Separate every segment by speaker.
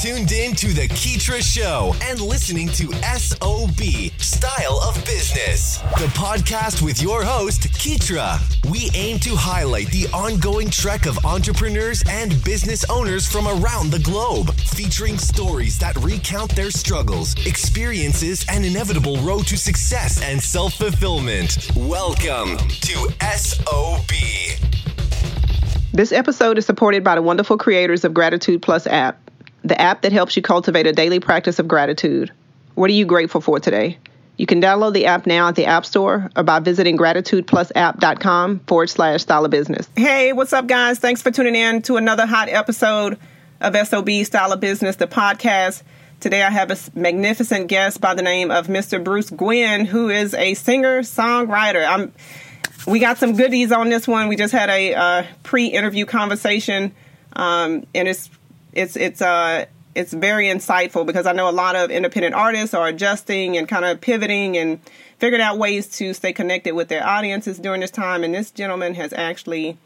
Speaker 1: tuned in to The Keetria Show and listening to SOB Style of Business, the podcast with your host, Keetria. We aim to highlight the ongoing trek of entrepreneurs and business owners from around the globe, featuring stories that recount their struggles, experiences, and inevitable road to success and self fulfillment. Welcome to SOB.
Speaker 2: This episode is supported by the wonderful creators of Gratitude Plus app, the app that helps you cultivate a daily practice of gratitude. What are you grateful for today? You can download the app now at the App Store or by visiting gratitudeplusapp.com forward slash style of business. Hey, what's up, guys? Thanks for tuning in to another hot episode of SOB Style of Business, the podcast. Today I have a magnificent guest by the name of Mr. Bruce Guynn, who is a singer songwriter. I'm we got some goodies on this one. We just had a uh, pre-interview conversation, um, and it's it's it's uh it's very insightful because I know a lot of independent artists are adjusting and kind of pivoting and figuring out ways to stay connected with their audiences during this time. And this gentleman has actually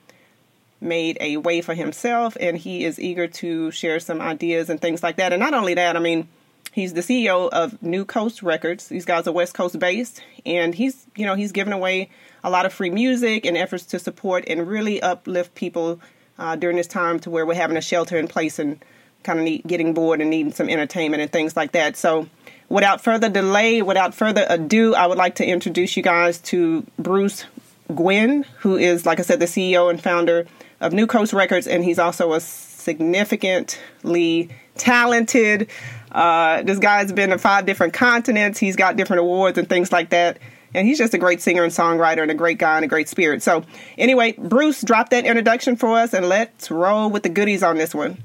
Speaker 2: made a way for himself, and he is eager to share some ideas and things like that. And not only that, I mean. He's the CEO of New Coast Records. These guys are West Coast based, and he's you know he's giving away a lot of free music and efforts to support and really uplift people uh, during this time to where we're having a shelter in place and kind of need, getting bored and needing some entertainment and things like that. So, without further delay, without further ado, I would like to introduce you guys to Bruce Guynn, who is, like I said, the CEO and founder of New Coast Records, and he's also a significantly talented. Uh, this guy's been to five different continents. He's got different awards and things like that and he's just a great singer and songwriter and a great guy and a great spirit. So, anyway, Bruce, drop that introduction for us and let's roll with the goodies on this one.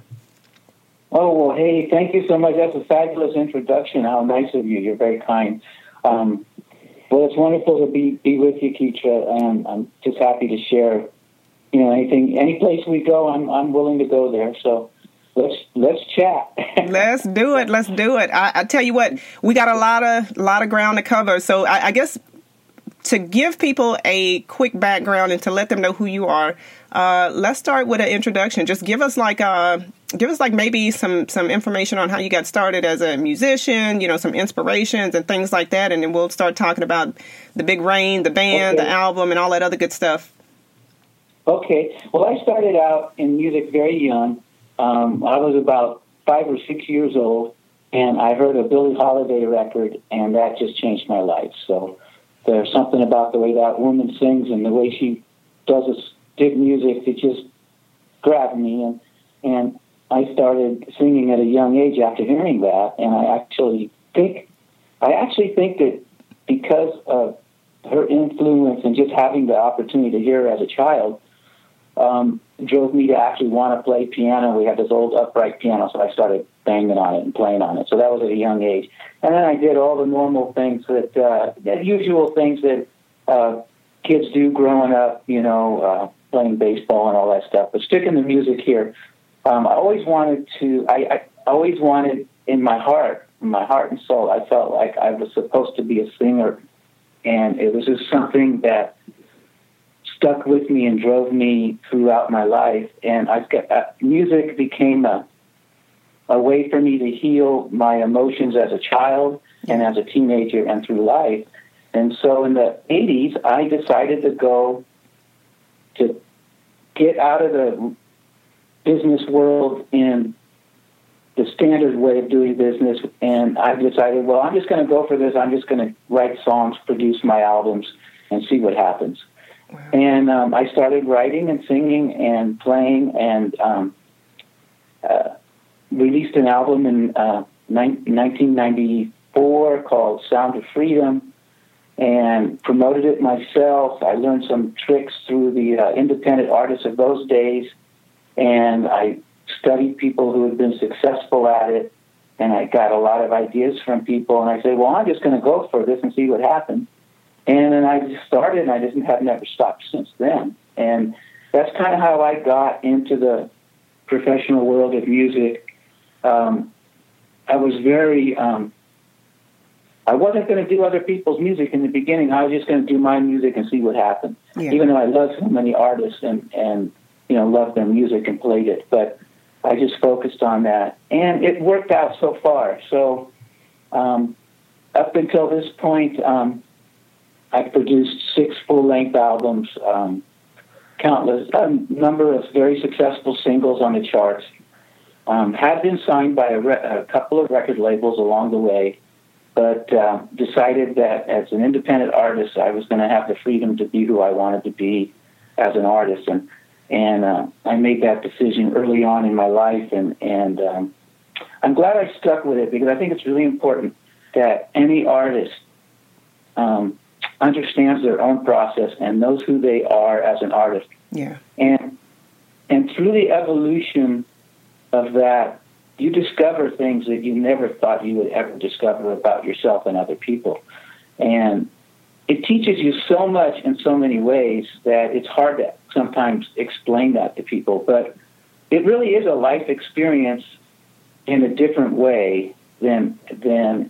Speaker 3: Oh, well, hey, thank you so much. That's a fabulous introduction. How nice of you. You're very kind. Um, well, it's wonderful to be, be with you, Keetria, and I'm just happy to share, you know, anything, any place we go, I'm, I'm willing to go there. So, let's let's chat.
Speaker 2: let's do it. Let's do it. I, I, tell you what, we got a lot of lot of ground to cover. So I, I guess to give people a quick background and to let them know who you are, uh, let's start with an introduction. Just give us like uh, give us like maybe some some information on how you got started as a musician. You know, some inspirations and things like that, and then we'll start talking about the Big Rain, the band, okay. the album, and all that other good stuff.
Speaker 3: Okay. Well, I started out in music very young. Um, I was about five or six years old, and I heard a Billie Holiday record, and that just changed my life. So there's something about the way that woman sings and the way she does this dig music that just grabbed me. And and I started singing at a young age after hearing that. And I actually think I actually think that because of her influence and just having the opportunity to hear her as a child um, drove me to actually want to play piano. We had this old upright piano, so I started banging on it and playing on it. So that was at a young age. And then I did all the normal things that, uh, the usual things that uh, kids do growing up, you know, uh, playing baseball and all that stuff. But sticking to music here, um, I always wanted to, I, I always wanted in my heart, in my heart and soul, I felt like I was supposed to be a singer. And it was just something that stuck with me and drove me throughout my life. And I've got uh, music became a a way for me to heal my emotions as a child and as a teenager and through life. And so in the 80s, I decided to go to get out of the business world and the standard way of doing business. And I decided, well, I'm just going to go for this. I'm just going to write songs, produce my albums, and see what happens. And um, I started writing and singing and playing, and um, uh, released an album in uh, 1994 called Sound of Freedom, and promoted it myself. I learned some tricks through the uh, independent artists of those days, and I studied people who had been successful at it, and I got a lot of ideas from people. And I said, "Well, I'm just going to go for this and see what happens." And then I just started, and I just have never stopped since then. And that's kind of how I got into the professional world of music. Um, I was very, um, I wasn't going to do other people's music in the beginning. I was just going to do my music and see what happened. Yeah. Even though I love so many artists and and you know love their music and played it, but I just focused on that, and it worked out so far. So um, up until this point, um, I've produced six full-length albums, um, countless a number of very successful singles on the charts. Um, have been signed by a, re- a, couple of record labels along the way, but uh, decided that as an independent artist, I was going to have the freedom to be who I wanted to be as an artist, and and uh, I made that decision early on in my life, and and um, I'm glad I stuck with it because I think it's really important that any artist um, understands their own process and knows who they are as an artist.
Speaker 2: Yeah.
Speaker 3: And and through the evolution of that, you discover things that you never thought you would ever discover about yourself and other people. And it teaches you so much in so many ways that it's hard to sometimes explain that to people. But it really is a life experience in a different way than than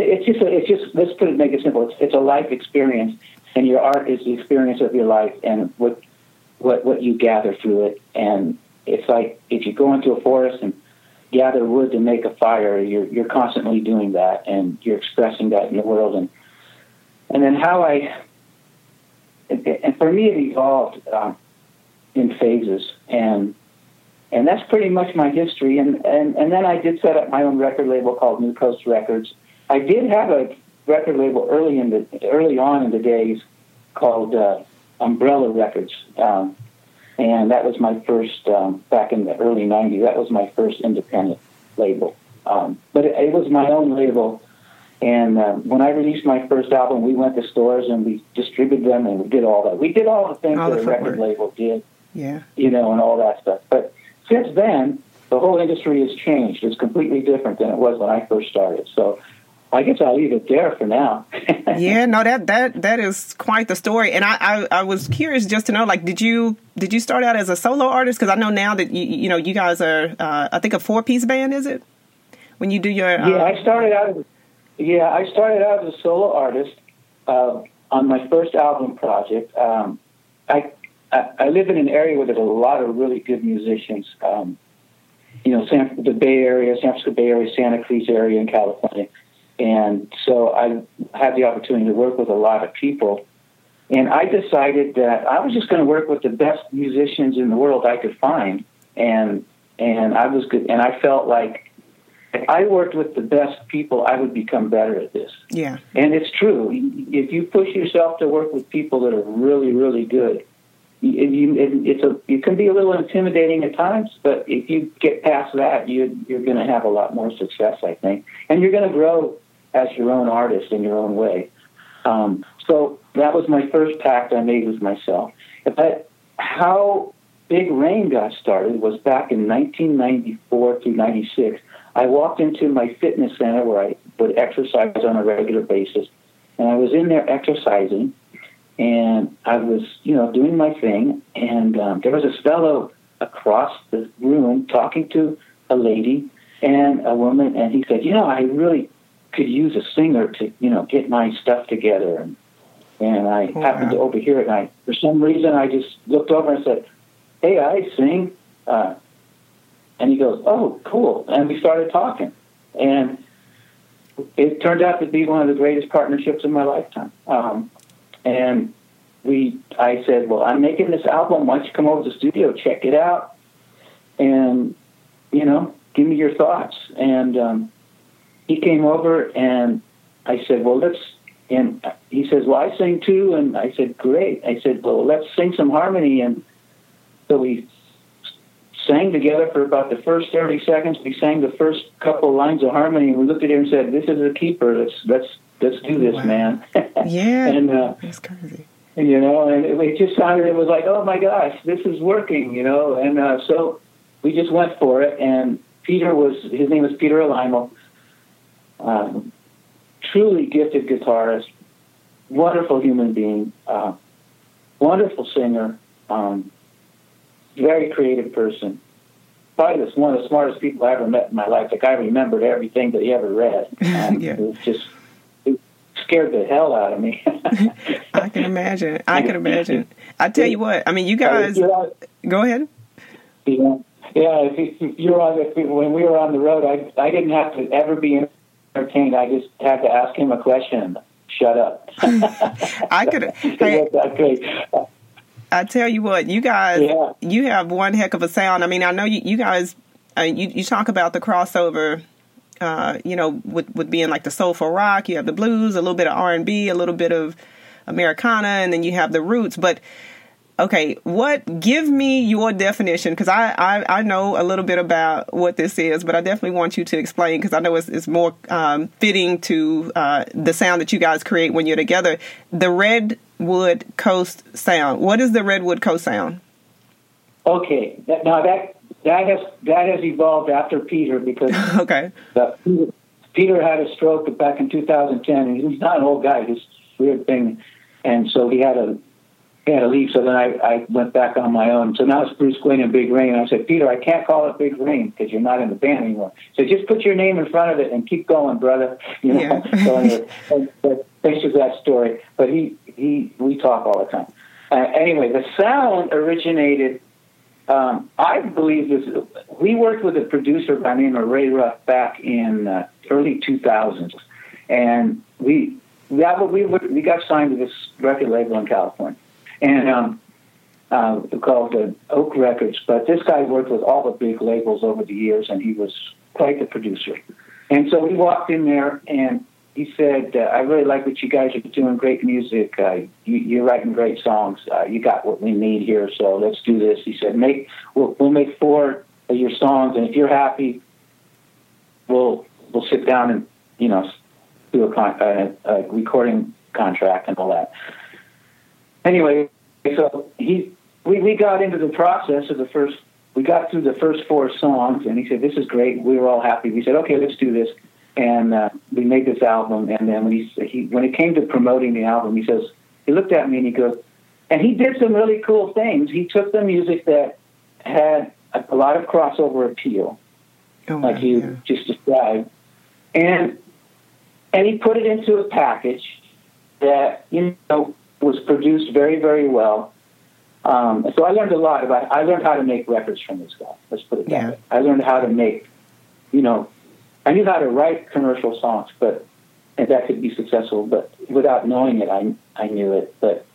Speaker 3: it's just it's just let's put it make it simple. It's, it's a life experience, and your art is the experience of your life and what what what you gather through it. And it's like if you go into a forest and gather wood to make a fire, you're you're constantly doing that, and you're expressing that in the world. And and then how I and for me it evolved um, in phases, and and that's pretty much my history. And, and and then I did set up my own record label called New Coast Records. I did have a record label early in the early on in the days called uh, Umbrella Records, um, and that was my first um, back in the early '90s. That was my first independent label, um, but it, it, was my own label. And uh, when I released my first album, we went to stores and we distributed them, and we did all that. We did all the things all that a record label did,
Speaker 2: yeah,
Speaker 3: you know, and all that stuff. But since then, the whole industry has changed. It's completely different than it was when I first started. So I guess I'll leave it there for now.
Speaker 2: yeah, no, that that that is quite the story. And I, I, I was curious just to know, like, did you did you start out as a solo artist? Because I know now that you you know you guys are, uh, I think a four piece band, is it? When you do your
Speaker 3: uh, yeah, I started out. As, yeah, I started out as a solo artist uh, on my first album project. Um, I I, I live in an area where there's a lot of really good musicians. Um, you know, San, the Bay Area, San Francisco Bay Area, Santa Cruz area in California. And so I had the opportunity to work with a lot of people. And I decided that I was just going to work with the best musicians in the world I could find. And and I was good. And I felt like if I worked with the best people, I would become better at this.
Speaker 2: Yeah.
Speaker 3: And it's true. If you push yourself to work with people that are really, really good, you, it, it's a it can be a little intimidating at times, but if you get past that, you you're going to have a lot more success, I think, and you're going to grow as your own artist in your own way. Um, so that was my first pact I made with myself. But how Big Rain got started was back in 1994 through 96. I walked into my fitness center where I would exercise on a regular basis, and I was in there exercising and I was, you know, doing my thing, and um, there was this fellow across the room talking to a lady and a woman, and he said, you know, I really could use a singer to, you know, get my stuff together, and and I oh, happened wow. to overhear it, and I, for some reason, I just looked over and said, hey, I sing, uh, and he goes, oh, cool, and we started talking, and it turned out to be one of the greatest partnerships of my lifetime. Um, and we, I said, well, I'm making this album. Why don't you come over to the studio, check it out, and you know, give me your thoughts. And um, he came over, and I said, well, let's. And he says, well, I sing too. And I said, great. I said, well, let's sing some harmony. And so we sang together for about the first 30 seconds. We sang the first couple lines of harmony, and we looked at him and said, "This is a keeper. Let's let's let's do this, wow. man."
Speaker 2: yeah,
Speaker 3: and
Speaker 2: uh, that's crazy.
Speaker 3: You know, and it, it just sounded. It was like, "Oh my gosh, this is working!" You know, and uh, so we just went for it. And Peter was his name was Peter Alimo, um, truly gifted guitarist, wonderful human being, uh, wonderful singer. Um, very creative person. Probably this one of the smartest people I ever met in my life. Like I remembered everything that he ever read. And yeah. It was just it scared the hell out of me.
Speaker 2: I can imagine. I can imagine. I tell you what. I mean, you guys. Go ahead.
Speaker 3: Yeah. yeah, if, if you were on the, when we were on the road, I I didn't have to ever be entertained. I just had to ask him a question. Shut up.
Speaker 2: I could. Hey,
Speaker 3: okay.
Speaker 2: I tell you what, you guys,
Speaker 3: Yeah.
Speaker 2: you have one heck of a sound. I mean, I know you, you guys, uh, you you talk about the crossover. Uh, you know, with with being like the soulful rock, you have the blues, a little bit of R and B, a little bit of Americana, and then you have the roots. But okay, what? Give me your definition because I, I I know a little bit about what this is, but I definitely want you to explain because I know it's, it's more um, fitting to uh, the sound that you guys create when you're together. The Redwood Coast sound. What is the Redwood Coast sound?
Speaker 3: Okay. That, now that that has that has evolved after Peter because
Speaker 2: Okay.
Speaker 3: uh, Peter, had a stroke back in 2010, and he's not an old guy. This weird thing, and so he had a had to leave. So then I, I went back on my own. So now it's Bruce Guynn and Big Rain. And I said, Peter, I can't call it Big Rain because you're not in the band anymore. So just put your name in front of it and keep going, brother. You know.
Speaker 2: Yeah.
Speaker 3: so anyway, that- that story. But he he we talk all the time. Uh, anyway, the sound originated. Um, I believe this. We worked with a producer by the name of Ray Ruff back in uh, early 2000s, and we that we we got signed to this record label in California, and um, uh, called uh, Oak Records. But this guy worked with all the big labels over the years, and he was quite the producer. And so we walked in there, and he said, uh, "I really like what you guys are doing. Great music. Uh, you, you're writing great songs. Uh, you got what we need here. So let's do this." He said, "Make we'll, we'll make four of your songs, and if you're happy, we'll we'll sit down and you know do a, con- a, a recording contract and all that." Anyway, so he we, we got into the process of the first we got through the first four songs and he said this is great. We were all happy. We said okay let's do this. And uh, we made this album and then when he, he when it came to promoting the album he says he looked at me and he goes and he did some really cool things. He took the music that had a, a lot of crossover appeal
Speaker 2: Oh,
Speaker 3: like you
Speaker 2: yeah.
Speaker 3: just described, and and he put it into a package that you know was produced very very well. Um, so I learned a lot about. I learned how to make records from this guy. Let's put it that
Speaker 2: Yeah.
Speaker 3: way. I learned how to make, you know, I knew how to write commercial songs, but and that could be successful. But without knowing it, I I knew it. But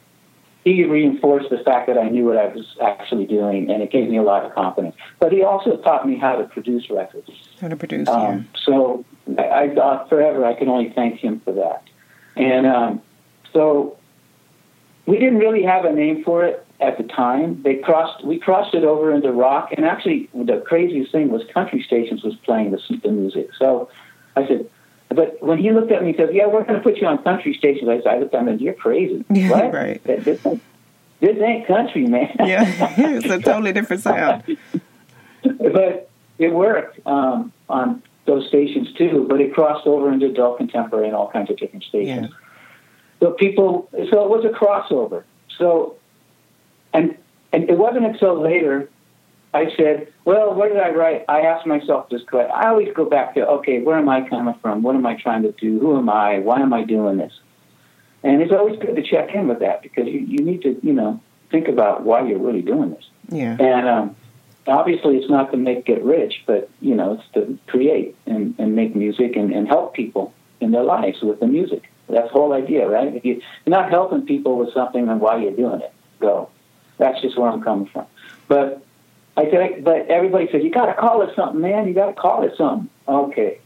Speaker 3: he reinforced the fact that I knew what I was actually doing, and it gave me a lot of confidence. But he also taught me how to produce records.
Speaker 2: How to produce? yeah.
Speaker 3: Um, so I, I thought forever I can only thank him for that. And um, so we didn't really have a name for it at the time. They crossed we crossed it over into rock, and actually the craziest thing was country stations was playing the, the music. So I said. But when he looked at me and said, "Yeah, we're going to put you on country stations," I said, "I looked at him and you're crazy.
Speaker 2: Yeah,
Speaker 3: what?
Speaker 2: right.
Speaker 3: This, ain't- this ain't country, man."
Speaker 2: yeah, it's a totally different sound.
Speaker 3: but it worked um, on those stations too. But it crossed over into adult contemporary and all kinds of different stations.
Speaker 2: Yeah.
Speaker 3: So people, so it was a crossover. So, and and it wasn't until later I said, well, what did I write? I asked myself this question. I always go back to, okay, where am I coming from? What am I trying to do? Who am I? Why am I doing this? And it's always good to check in with that because you, you need to, you know, think about why you're really doing this.
Speaker 2: Yeah.
Speaker 3: And um, obviously, it's not to make get rich, but you know, it's to create and, and make music and, and help people in their lives with the music. That's the whole idea, right? If you- you're not helping people with something, then why are you're doing it? Go. That's just where I'm coming from. But I said, but everybody says you got to call it something, man. You got to call it something. Okay.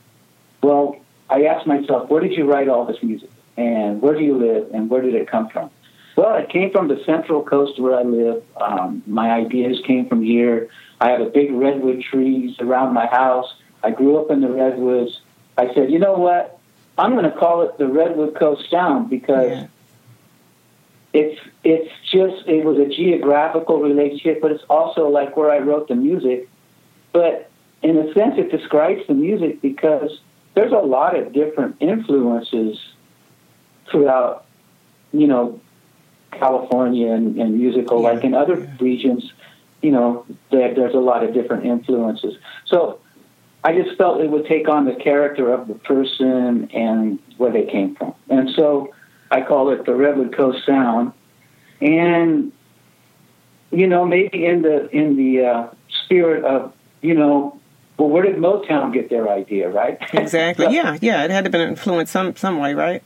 Speaker 3: Well, I asked myself, where did you write all this music, and where do you live, and where did it come from? Well, it came from the Central Coast where I live. Um, my ideas came from here. I have a big redwood trees around my house. I grew up in the redwoods. I said, you know what? I'm going to call it the Redwood Coast Sound because
Speaker 2: Yeah.
Speaker 3: it's it's just it was a geographical relationship, but it's also like where I wrote the music. But in a sense, it describes the music because there's a lot of different influences throughout, you know, California and, and musical,
Speaker 2: Yeah,
Speaker 3: like in other
Speaker 2: yeah.
Speaker 3: regions. You know, there, there's a lot of different influences. So I just felt it would take on the character of the person and where they came from. And so I call it the Redwood Coast Sound. And you know, maybe in the in the uh, spirit of you know, well, where did Motown get their idea, right?
Speaker 2: Exactly. so, yeah, yeah. It had to been influenced some some way, right?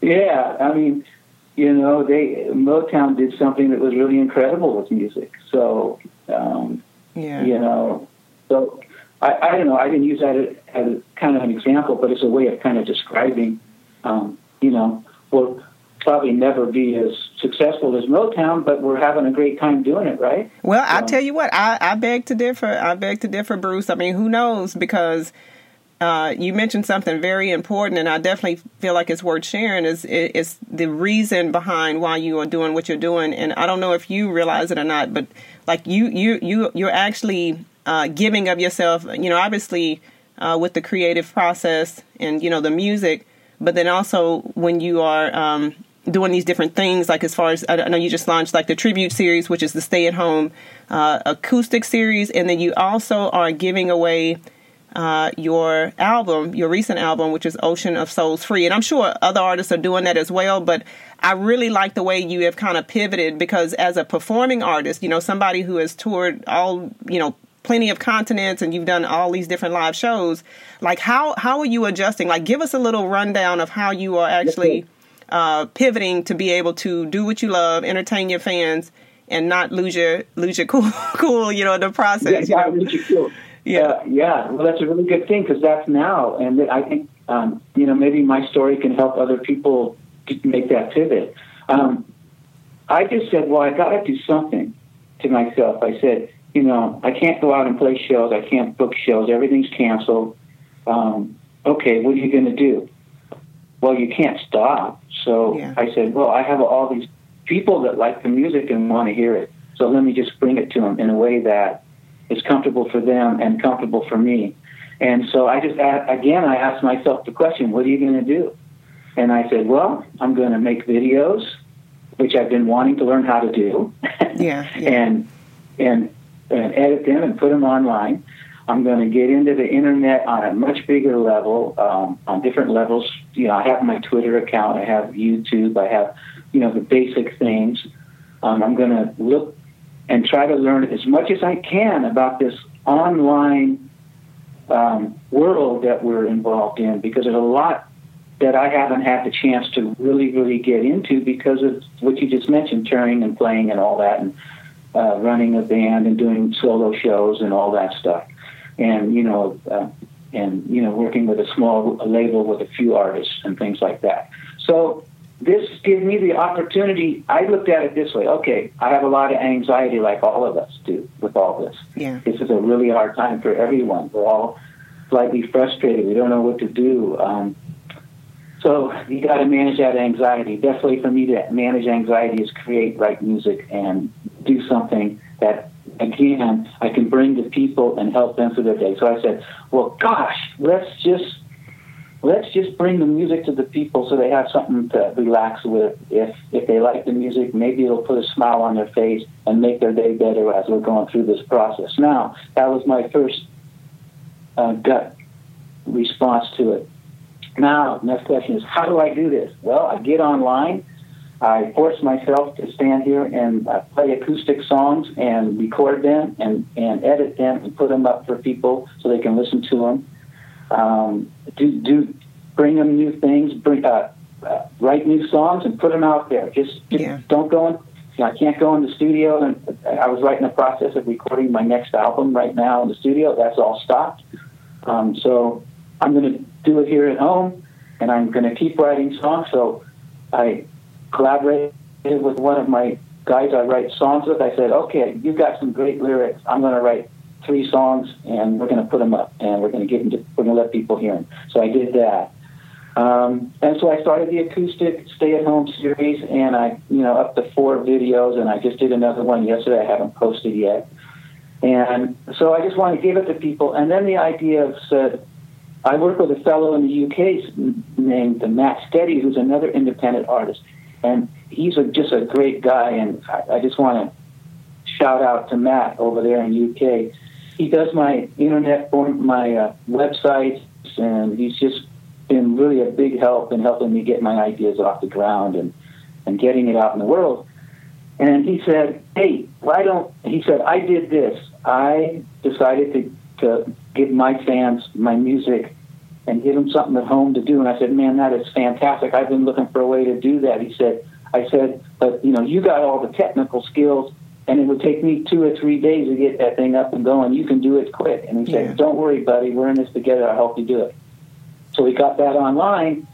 Speaker 3: Yeah, I mean, you know, they Motown did something that was really incredible with music. So, um, yeah, you know, so I, I don't know. I didn't use that as, as kind of an example, but it's a way of kind of describing, um, you know, we'll probably never be as successful as Motown, but we're having a great time doing it, right?
Speaker 2: Well, so. I tell you what, I, I beg to differ. I beg to differ, Bruce. I mean, who knows? Because uh, you mentioned something very important, and I definitely feel like it's worth sharing. Is is the reason behind why you are doing what you're doing? And I don't know if you realize it or not, but like you you you you're actually uh, giving of yourself. You know, obviously uh, with the creative process and you know the music, but then also when you are um, doing these different things, like as far as I know, you just launched like the tribute series, which is the stay at home uh, acoustic series, and then you also are giving away uh, your album, your recent album, which is Ocean of Souls Free. And I'm sure other artists are doing that as well, but I really like the way you have kind of pivoted because as a performing artist, you know, somebody who has toured all, you know, plenty of continents and you've done all these different live shows, like how, how are you adjusting? Like give us a little rundown of how you are actually uh, pivoting to be able to do what you love, entertain your fans, and not lose your lose your cool, cool, you know, the process.
Speaker 3: Yeah, yeah, lose your cool. Yeah, uh, yeah. Well, that's a really good thing because that's now, and I think um, you know maybe my story can help other people make that pivot. Um, I just said, well, I got to do something to myself. I said, you know, I can't go out and play shows. I can't book shows. Everything's canceled. Um, okay, what are you going to do? Well, you can't stop. So yeah. I said, well, I have all these people that like the music and want to hear it. So let me just bring it to them in a way that is comfortable for them and comfortable for me. And so I just, again, I asked myself the question, what are you going to do? And I said, well, I'm going to make videos, which I've been wanting to learn how to do.
Speaker 2: Yeah. yeah.
Speaker 3: and, and, and edit them and put them online. I'm going to get into the internet on a much bigger level, um, on different levels. You know, I have my Twitter account, I have YouTube, I have, you know, the basic things. Um, I'm going to look and try to learn as much as I can about this online um, world that we're involved in because there's a lot that I haven't had the chance to really, really get into because of what you just mentioned, touring and playing and all that, and uh, running a band and doing solo shows and all that stuff, and you know, uh, and you know, working with a small label with a few artists and things like that. So this gave me the opportunity. I looked at it this way. Okay, I have a lot of anxiety, like all of us do, with all this.
Speaker 2: Yeah.
Speaker 3: This is a really hard time for everyone. We're all slightly frustrated. We don't know what to do. Um, so you got to manage that anxiety. Definitely, for me to manage anxiety is create, write music, and do something that again I can bring to people and help them through their day. So I said, well, gosh, let's just let's just bring the music to the people so they have something to relax with. If if they like the music, maybe it'll put a smile on their face and make their day better as we're going through this process. Now, that was my first uh, gut response to it. Now, next question is, how do I do this? Well, I get online. I force myself to stand here and uh, play acoustic songs and record them and, and edit them and put them up for people so they can listen to them um, do do bring them new things, bring uh, uh, write new songs and put them out there. Just, just yeah. don't go in. You know, I can't go in the studio, and I was right in the process of recording my next album right now in the studio. That's all stopped. Um, so I'm going to do it here at home, and I'm going to keep writing songs. So I collaborated with one of my guys I write songs with. I said, "Okay, you've got some great lyrics. I'm going to write three songs, and we're going to put them up, and we're going to get them. We're going to let people hear them. So I did that, um, and so I started the acoustic stay-at-home series, and I, you know, up to four videos, and I just did another one yesterday. I haven't posted yet, and so I just want to give it to people. And then the idea of said, I work with a fellow in the UK named Matt Steady, who's another independent artist, and he's a, just a great guy, and I, I just want to shout out to Matt over there in UK he does my internet for my uh, websites, and he's just been really a big help in helping me get my ideas off the ground and and getting it out in the world. And he said, "Hey, why don't?" He said, "I did this. I decided to to give my fans my music and give him something at home to do." And I said, "Man, that is fantastic. I've been looking for a way to do that." He said, "I said, but you know, you got all the technical skills." And it would take me two or three days to get that thing up and going. You can do it quick. And he said, "Don't worry, buddy. We're in this together. I'll help you do it." So we got that online,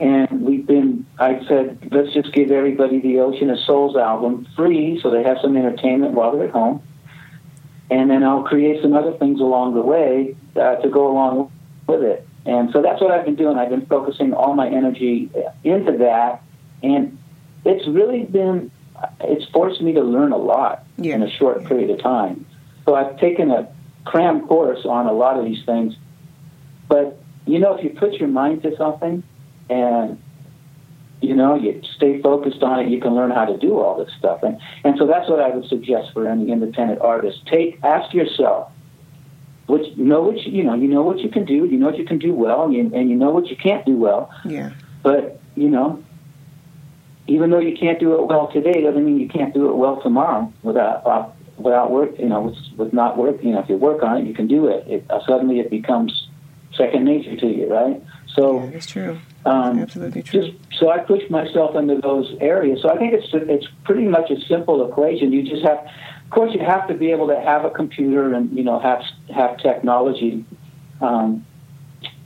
Speaker 3: and we've been. I said, let's just give everybody the Ocean of Souls album free, so they have some entertainment while they're at home, and then I'll create some other things along the way uh, to go along with it. And so that's what I've been doing. I've been focusing all my energy into that, and it's really been. It's forced me to learn a lot
Speaker 2: Yeah.
Speaker 3: in a short period of time. So I've taken a cram course on a lot of these things, but you know, if you put your mind to something and you know you stay focused on it, you can learn how to do all this stuff. And and so that's what I would suggest for any independent artist. Take ask yourself, which know what you, you know, you know what you can do, you know what you can do well, and you, and you know what you can't do well.
Speaker 2: Yeah.
Speaker 3: But you know, even though you can't do it well today, doesn't mean you can't do it well tomorrow without uh, without work. You know, with, with not work. You know, if you work on it, you can do it. it uh, suddenly, it becomes second nature to you, right? So,
Speaker 2: Yeah, that's true.
Speaker 3: Um,
Speaker 2: Absolutely true.
Speaker 3: just so I push myself into those areas. So I think it's it's pretty much a simple equation. You just have, of course, you have to be able to have a computer and you know have have technology, um,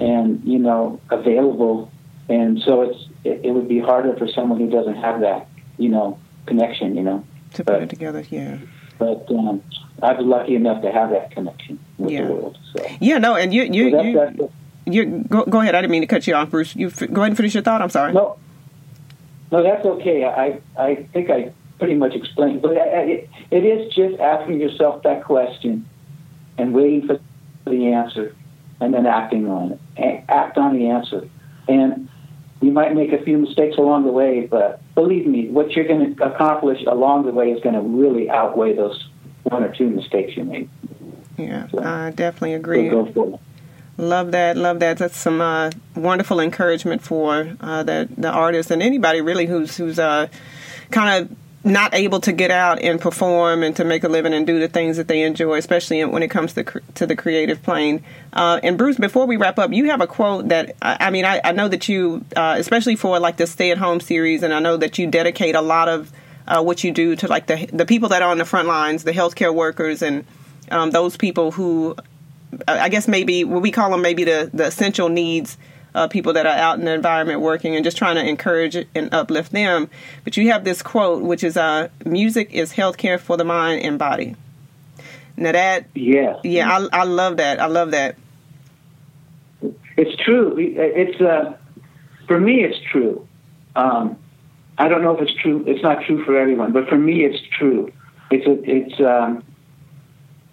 Speaker 3: and you know available. And so it's it, it would be harder for someone who doesn't have that you know connection. You know,
Speaker 2: to put it together, yeah.
Speaker 3: but um, I was lucky enough to have that connection with
Speaker 2: Yeah.
Speaker 3: the world. So,
Speaker 2: Yeah, no, and you, you,
Speaker 3: so that's,
Speaker 2: you,
Speaker 3: that's
Speaker 2: you go, go ahead. I didn't mean to cut you off, Bruce. You f- go ahead and finish your thought. I'm sorry.
Speaker 3: No, no, that's okay. I I think I pretty much explained, but uh, it, it is just asking yourself that question and waiting for the answer, and then acting on it. A- Act on the answer, and you might make a few mistakes along the way, but believe me, what you're going to accomplish along the way is going to really outweigh those one or two mistakes you made.
Speaker 2: Yeah,
Speaker 3: So-
Speaker 2: I definitely
Speaker 3: So
Speaker 2: agree.
Speaker 3: go for it.
Speaker 2: Love that. Love that. That's some uh, wonderful encouragement for uh, the the artist and anybody really who's who's uh, kind of not able to get out and perform and to make a living and do the things that they enjoy, especially when it comes to to the creative plane. Uh, and Bruce, before we wrap up, you have a quote that I, I mean I, I know that you, uh, especially for like the stay at home series, and I know that you dedicate a lot of uh, what you do to like the the people that are on the front lines, the healthcare workers, and um, those people who I guess maybe what we call them maybe the, the essential needs uh, people that are out in the environment working and just trying to encourage and uplift them. But you have this quote, which is uh, "Music is healthcare for the mind and body." Now that,
Speaker 3: Yeah.
Speaker 2: yeah, I, I love that. I love that.
Speaker 3: It's true. It's uh, for me, it's true. Um, I don't know if it's true. It's not true for everyone, but for me, it's true. It's a, it's um,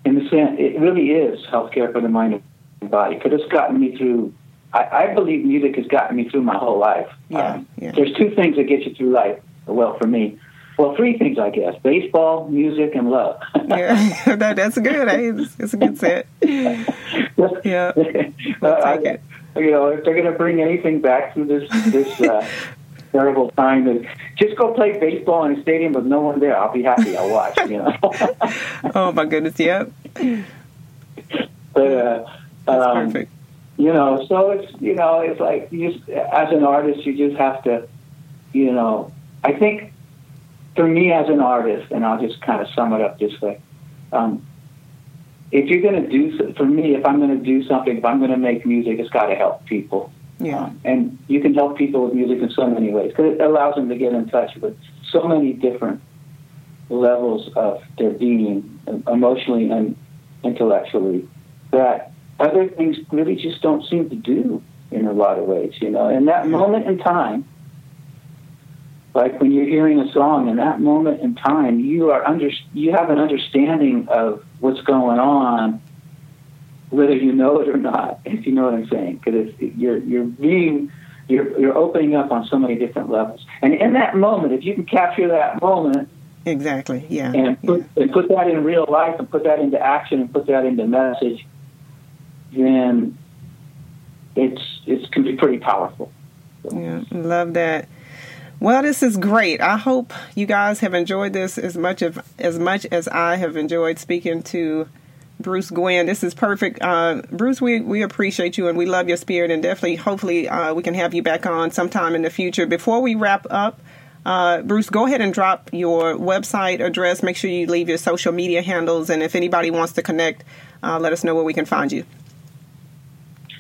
Speaker 3: in the sense it really is healthcare for the mind and body because it's gotten me through. I, I believe music has gotten me through my whole life.
Speaker 2: Yeah,
Speaker 3: Um,
Speaker 2: yeah.
Speaker 3: There's two things that get you through life. Well, for me, well, three things I guess: baseball, music, and love.
Speaker 2: Yeah, that, that's good. It's, a good set. Yeah.
Speaker 3: I-
Speaker 2: take it.
Speaker 3: You know, if they're going to bring anything back through this this uh, terrible time, then just go play baseball in a stadium with no one there. I'll be happy. I'll watch. You know,
Speaker 2: Oh my goodness, yep,
Speaker 3: but uh,
Speaker 2: that's
Speaker 3: um,
Speaker 2: perfect.
Speaker 3: you know, so it's you know, it's like you just as an artist, you just have to, you know, I think for me as an artist, and I'll just kind of sum it up this way. Um, if you're going to do, for me, if I'm going to do something, if I'm going to make music, it's got to help people.
Speaker 2: Yeah,
Speaker 3: Um, and you can help people with music in so many ways because it allows them to get in touch with so many different levels of their being, uh, emotionally and intellectually, that other things really just don't seem to do in a lot of ways. You know, in that moment in time, like when you're hearing a song, in that moment in time, you are under you have an understanding of what's going on whether you know it or not, if you know what I'm saying, because you're you're being you're you're opening up on so many different levels, and in that moment, if you can capture that moment
Speaker 2: exactly. Yeah,
Speaker 3: and
Speaker 2: yeah.
Speaker 3: put and put that in real life and put that into action and put that into message, then it's it's can be pretty powerful.
Speaker 2: Yeah, love that. Well, this is great. I hope you guys have enjoyed this as much of as much as I have enjoyed speaking to Bruce Guynn. This is perfect. Uh, Bruce, we, we appreciate you and we love your spirit and definitely, hopefully, uh, we can have you back on sometime in the future. Before we wrap up, uh, Bruce, go ahead and drop your website address. Make sure you leave your social media handles. And if anybody wants to connect, uh, let us know where we can find you.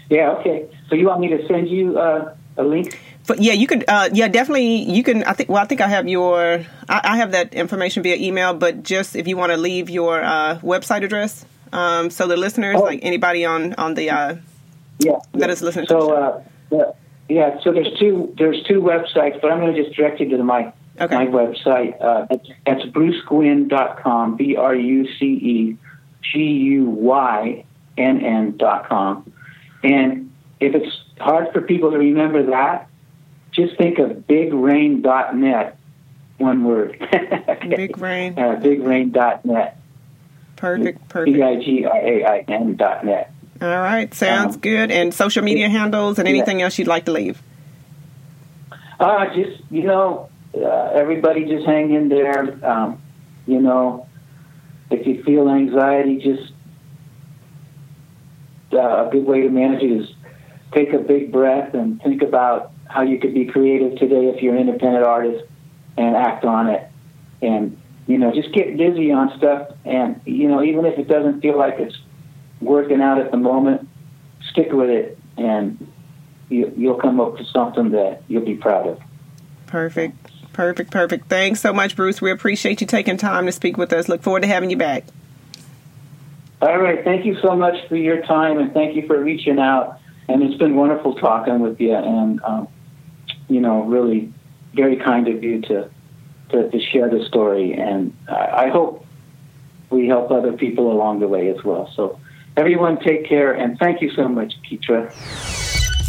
Speaker 3: Yeah, okay. So you want me to send you uh, a link?
Speaker 2: But yeah, you could. Uh, yeah, definitely. You can. I think. Well, I think I have your. I, I have that information via email. But just if you want to leave your uh, website address, um, so the listeners, oh. like anybody on on the. Uh,
Speaker 3: yeah.
Speaker 2: That is listening.
Speaker 3: So uh, yeah, yeah. So there's two. There's two websites, but I'm going to just direct you to my okay. my website. Uh, that's, bruceguynn.com. B R U C E G U Y N N dot com. And if it's hard for people to remember that, just think of bigrain.net, one word.
Speaker 2: Big Rain.
Speaker 3: uh, bigrain.net.
Speaker 2: Perfect, perfect.
Speaker 3: B I G R A I N dot net.
Speaker 2: All right, sounds um, good. And social media handles and anything yeah. else you'd like to leave?
Speaker 3: Uh, just, you know, uh, everybody just hang in there. Um, you know, if you feel anxiety, just uh, a good way to manage it is take a big breath and think about how you could be creative today if you're an independent artist and act on it. And, you know, just get busy on stuff. And, you know, even if it doesn't feel like it's working out at the moment, stick with it and you, you'll come up with something that you'll be proud of.
Speaker 2: Perfect. Perfect. Perfect. Thanks so much, Bruce. We appreciate you taking time to speak with us. Look forward to having you back.
Speaker 3: All right. Thank you so much for your time and thank you for reaching out. And it's been wonderful talking with you. And, um, you know, really very kind of you to to, to share the story, and I, I hope we help other people along the way as well. So, everyone, take care, and thank you so much, Keetria.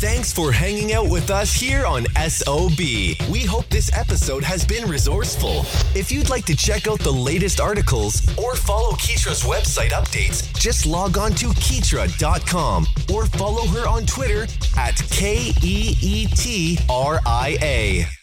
Speaker 1: Thanks for hanging out with us here on SOB. We hope this episode has been resourceful. If you'd like to check out the latest articles or follow Keetria's website updates, just log on to Keetria.com or follow her on Twitter at K E E T R I A.